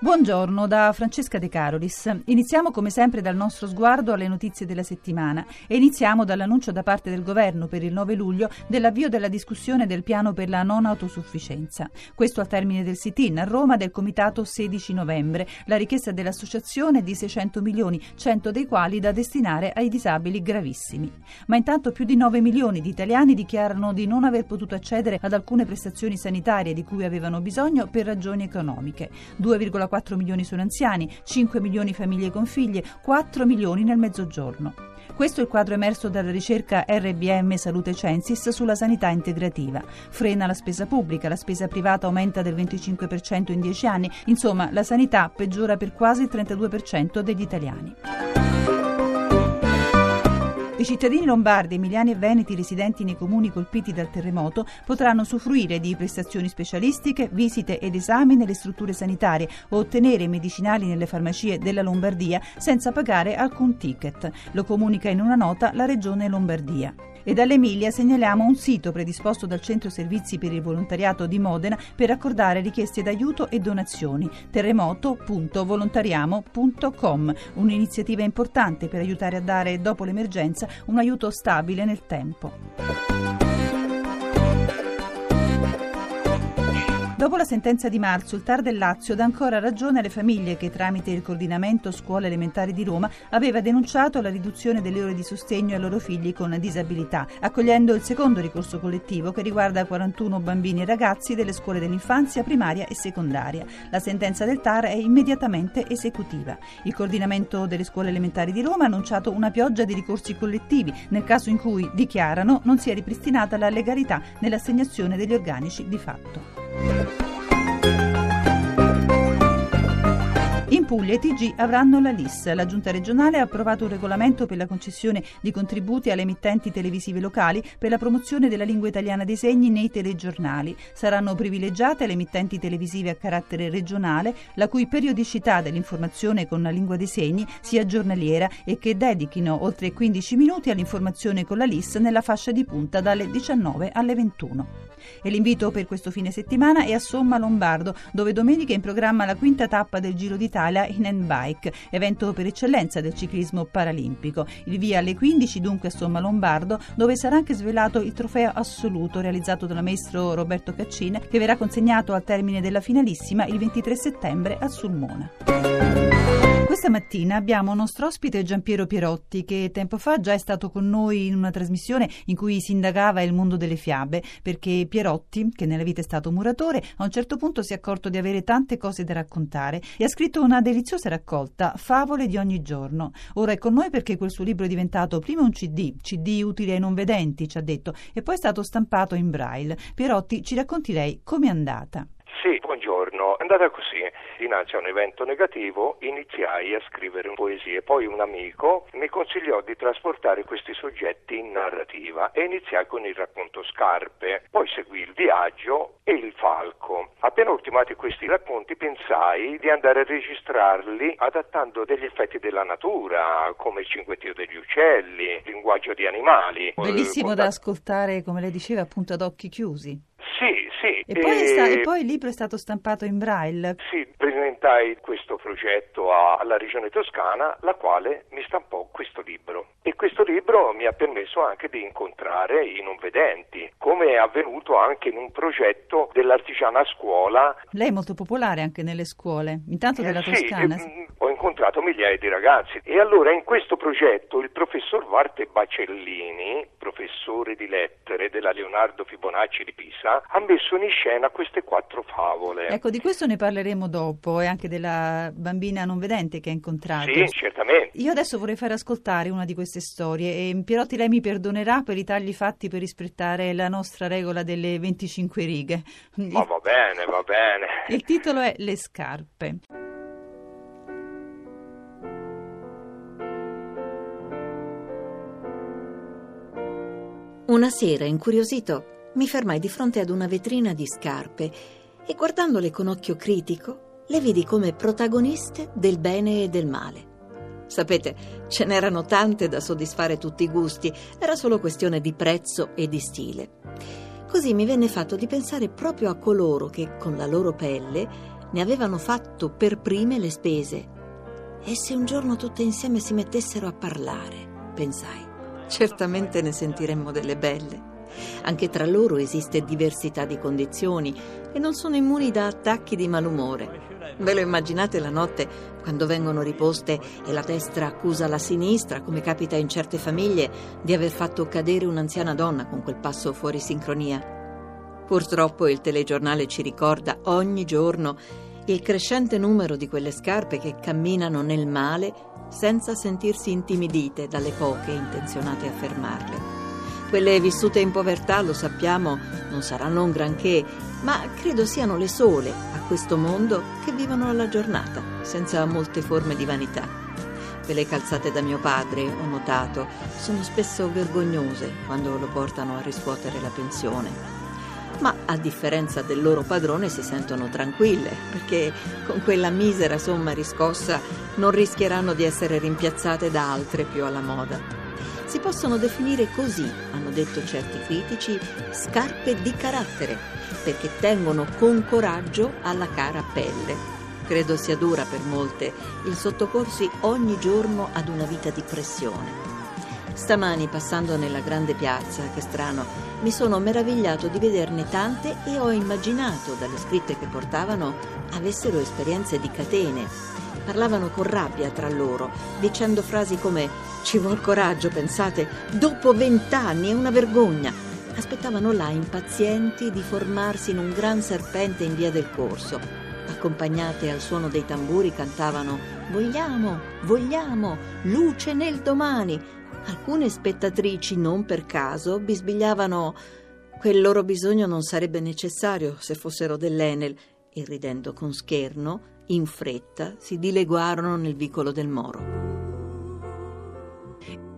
Buongiorno da Francesca De Carolis. Iniziamo come sempre dal nostro sguardo alle notizie della settimana e iniziamo dall'annuncio da parte del governo per il 9 luglio dell'avvio della discussione del piano per la non autosufficienza. Questo al termine del sit-in a Roma del comitato 16 novembre. La richiesta dell'associazione è di 600 milioni, 100 dei quali da destinare ai disabili gravissimi. Ma intanto più di 9 milioni di italiani dichiarano di non aver potuto accedere ad alcune prestazioni sanitarie di cui avevano bisogno per ragioni economiche. 2,4 4 milioni sono anziani, 5 milioni famiglie con figlie, 4 milioni nel mezzogiorno. Questo è il quadro emerso dalla ricerca RBM Salute Censis sulla sanità integrativa. Frena la spesa pubblica, la spesa privata aumenta del 25% in 10 anni, insomma la sanità peggiora per quasi il 32% degli italiani. I cittadini lombardi, emiliani e veneti residenti nei comuni colpiti dal terremoto potranno usufruire di prestazioni specialistiche, visite ed esami nelle strutture sanitarie o ottenere medicinali nelle farmacie della Lombardia senza pagare alcun ticket. Lo comunica in una nota la Regione Lombardia. E dall'Emilia segnaliamo un sito predisposto dal Centro Servizi per il Volontariato di Modena per accordare richieste d'aiuto e donazioni. terremoto.volontariamo.com, un'iniziativa importante per aiutare a dare, dopo l'emergenza, un aiuto stabile nel tempo. Dopo la sentenza di marzo, il TAR del Lazio dà ancora ragione alle famiglie che tramite il coordinamento scuole elementari di Roma aveva denunciato la riduzione delle ore di sostegno ai loro figli con disabilità, accogliendo il secondo ricorso collettivo che riguarda 41 bambini e ragazzi delle scuole dell'infanzia primaria e secondaria. La sentenza del TAR è immediatamente esecutiva. Il coordinamento delle scuole elementari di Roma ha annunciato una pioggia di ricorsi collettivi nel caso in cui, dichiarano, non sia ripristinata la legalità nell'assegnazione degli organici di fatto. Thank you. Puglia e TG avranno la LIS. La Giunta regionale ha approvato un regolamento per la concessione di contributi alle emittenti televisive locali per la promozione della lingua italiana dei segni nei telegiornali. Saranno privilegiate le emittenti televisive a carattere regionale, la cui periodicità dell'informazione con la lingua dei segni sia giornaliera e che dedichino oltre 15 minuti all'informazione con la LIS nella fascia di punta dalle 19 alle 21. E l'invito per questo fine settimana è a Somma Lombardo, dove domenica è in programma la quinta tappa del Giro d'Italia In Handbike, evento per eccellenza del ciclismo paralimpico. Il via alle 15 dunque a Somma Lombardo, dove sarà anche svelato il trofeo assoluto realizzato dal maestro Roberto Caccin, che verrà consegnato al termine della finalissima il 23 settembre a Sulmona. Questa mattina abbiamo un nostro ospite Giampiero Pierotti che tempo fa già è stato con noi in una trasmissione in cui si indagava il mondo delle fiabe perché Pierotti, che nella vita è stato muratore, a un certo punto si è accorto di avere tante cose da raccontare e ha scritto una deliziosa raccolta, Favole di ogni giorno. Ora è con noi perché quel suo libro è diventato prima un CD, CD utile ai non vedenti, ci ha detto, e poi è stato stampato in braille. Pierotti, ci racconti lei com'è andata? Sì, buongiorno. È andata così. Dinanzi a un evento negativo iniziai a scrivere poesie. Poi un amico mi consigliò di trasportare questi soggetti in narrativa e iniziai con il racconto Scarpe. Poi seguì il viaggio e il falco. Appena ultimati questi racconti pensai di andare a registrarli adattando degli effetti della natura, come il cinguettio degli uccelli, il linguaggio di animali. Bellissimo da ascoltare, come lei diceva, appunto ad occhi chiusi. Sì, sì. E poi, sta- e poi, il libro è stato stampato in braille. Sì, presentai questo progetto alla Regione Toscana, la quale mi stampò questo libro. E questo libro mi ha permesso anche di incontrare i non vedenti, come è avvenuto anche in un progetto dell'Artigiana Scuola. Lei è molto popolare anche nelle scuole, intanto della eh, Toscana. Sì, eh, ho incontrato migliaia di ragazzi e allora in questo progetto il professor Varte Bacellini, professore di lettere della Leonardo Fibonacci di Pisa, ha messo in scena queste quattro favole. Ecco, di questo ne parleremo dopo e anche della bambina non vedente che ha incontrato. Sì, certamente. Io adesso vorrei fare ascoltare una di queste storie e Pierotti lei mi perdonerà per i tagli fatti per rispettare la nostra regola delle 25 righe. Ma va bene, va bene. Il titolo è Le scarpe. Una sera, incuriosito, mi fermai di fronte ad una vetrina di scarpe e guardandole con occhio critico, le vidi come protagoniste del bene e del male. Sapete, ce n'erano tante da soddisfare tutti i gusti, era solo questione di prezzo e di stile. Così mi venne fatto di pensare proprio a coloro che, con la loro pelle, ne avevano fatto per prime le spese. E se un giorno tutte insieme si mettessero a parlare, pensai, certamente ne sentiremmo delle belle. Anche tra loro esiste diversità di condizioni e non sono immuni da attacchi di malumore. Ve lo immaginate la notte quando vengono riposte e la destra accusa la sinistra, come capita in certe famiglie, di aver fatto cadere un'anziana donna con quel passo fuori sincronia? Purtroppo il telegiornale ci ricorda ogni giorno il crescente numero di quelle scarpe che camminano nel male senza sentirsi intimidite dalle poche intenzionate a fermarle. Quelle vissute in povertà, lo sappiamo, non saranno un granché, ma credo siano le sole a questo mondo che vivono alla giornata, senza molte forme di vanità. Quelle calzate da mio padre, ho notato, sono spesso vergognose quando lo portano a riscuotere la pensione. Ma a differenza del loro padrone si sentono tranquille, perché con quella misera somma riscossa non rischieranno di essere rimpiazzate da altre più alla moda si possono definire così, hanno detto certi critici, scarpe di carattere, perché tengono con coraggio alla cara pelle. Credo sia dura per molte il sottoporsi ogni giorno ad una vita di pressione. Stamani, passando nella grande piazza, che strano, mi sono meravigliato di vederne tante e ho immaginato, dalle scritte che portavano, avessero esperienze di catene parlavano con rabbia tra loro, dicendo frasi come ci vuol coraggio, pensate, dopo vent'anni è una vergogna. Aspettavano là impazienti di formarsi in un gran serpente in via del corso. Accompagnate al suono dei tamburi cantavano Vogliamo, vogliamo, luce nel domani. Alcune spettatrici, non per caso, bisbigliavano Quel loro bisogno non sarebbe necessario se fossero dell'Enel e ridendo con scherno in fretta si dileguarono nel vicolo del Moro.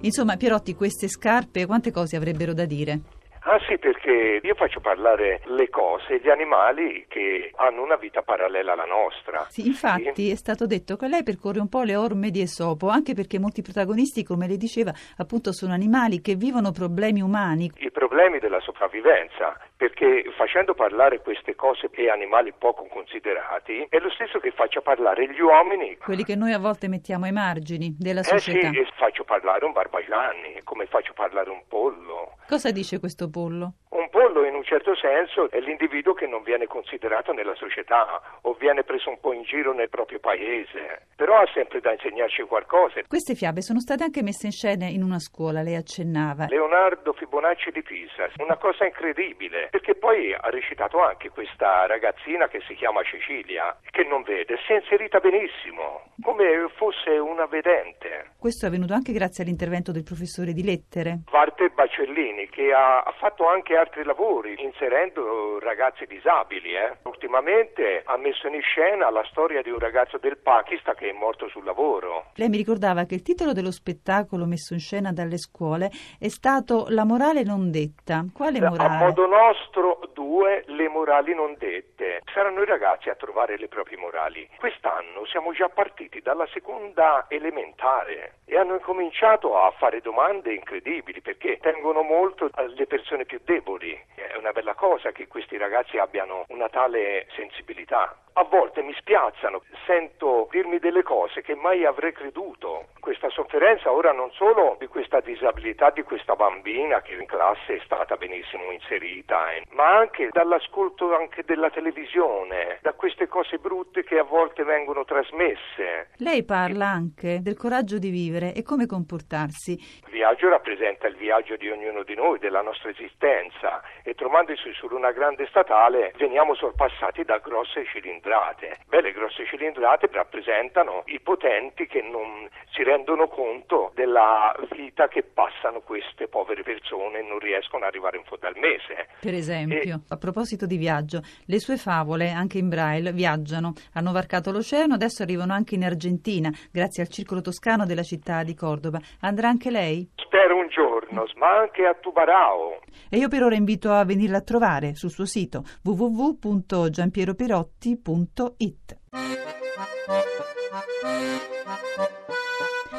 Insomma, Pierotti, queste scarpe quante cose avrebbero da dire? Ah sì, perché io faccio parlare le cose, gli animali che hanno una vita parallela alla nostra. Sì, infatti sì. è stato detto che lei percorre un po' le orme di Esopo, anche perché molti protagonisti, come lei diceva, appunto sono animali che vivono problemi umani. I problemi della sopravvivenza, perché facendo parlare queste cose e animali poco considerati è lo stesso che faccia parlare gli uomini. Quelli che noi a volte mettiamo ai margini della società. Eh sì, e faccio parlare un barbagianni, come faccio parlare un pollo. Cosa dice questo pollo? Un pollo in un certo senso è l'individuo che non viene considerato nella società o viene preso un po' in giro nel proprio paese, però ha sempre da insegnarci qualcosa. Queste fiabe sono state anche messe in scena in una scuola, lei accennava. Leonardo Fibonacci di Pisa, una cosa incredibile, perché poi ha recitato anche questa ragazzina che si chiama Cecilia, che non vede, si è inserita benissimo, come fosse una vedente. Questo è avvenuto anche grazie all'intervento del professore di lettere. Walter Bacellini, che ha, ha fatto anche altri lavori inserendo ragazzi disabili. Eh. Ultimamente ha messo in scena la storia di un ragazzo del Pakistan che è morto sul lavoro. Lei mi ricordava che il titolo dello spettacolo messo in scena dalle scuole è stato La morale non detta. Quale morale? A modo nostro, due, le morali non dette. Saranno i ragazzi a trovare le proprie morali. Quest'anno siamo già partiti dalla seconda elementare e hanno incominciato a fare domande incredibili perché tengono molto alle persone più deboli piccoli. È una bella cosa che questi ragazzi abbiano una tale sensibilità. A volte mi spiazzano, sento dirmi delle cose che mai avrei creduto. Questa sofferenza ora non solo di questa disabilità di questa bambina che in classe è stata benissimo inserita, eh, ma anche dall'ascolto anche della televisione, da queste cose brutte che a volte vengono trasmesse. Lei parla anche del coraggio di vivere e come comportarsi. Il viaggio rappresenta il viaggio di ognuno di noi, della nostra esistenza e trovandosi su una grande statale veniamo sorpassati da grosse cilindrate. Beh, le grosse cilindrate rappresentano i potenti che non si rendono conto della vita che passano queste povere persone e non riescono ad arrivare in fondo al mese. Per esempio, e... a proposito di viaggio, le sue favole, anche in braille, viaggiano. Hanno varcato l'oceano, adesso arrivano anche in Argentina, grazie al circolo toscano della città di Cordova. Andrà anche lei? Spero un giorno, ma anche a Tubarao. E io per ora invito a venirla a trovare sul suo sito www.giampieroperotti.it.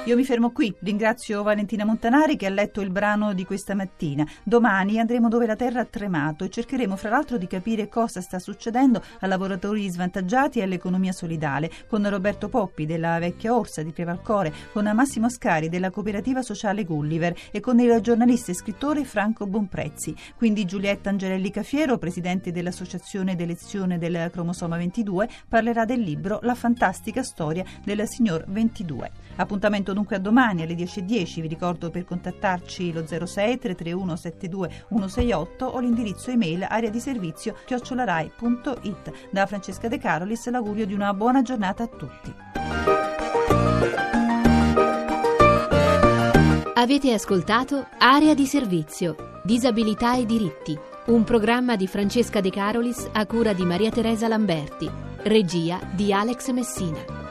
Io mi fermo qui, ringrazio Valentina Montanari che ha letto il brano di questa mattina. Domani andremo dove la terra ha tremato e cercheremo fra l'altro di capire cosa sta succedendo a lavoratori svantaggiati e all'economia solidale, con Roberto Poppi della Vecchia Orsa di Prevalcore, con Massimo Ascari della cooperativa sociale Gulliver e con il giornalista e scrittore Franco Bonprezzi. Quindi Giulietta Angelelli Cafiero, presidente dell'Associazione d'elezione del cromosoma 22, parlerà del libro La fantastica storia del signor 22. Appuntamento dunque a domani alle 10.10. Vi ricordo per contattarci lo 06 331 72 168 o l'indirizzo email area di servizio chiocciolarai.it. Da Francesca De Carolis l'augurio di una buona giornata a tutti. Avete ascoltato Area di servizio, disabilità e diritti, un programma di Francesca De Carolis a cura di Maria Teresa Lamberti, regia di Alex Messina.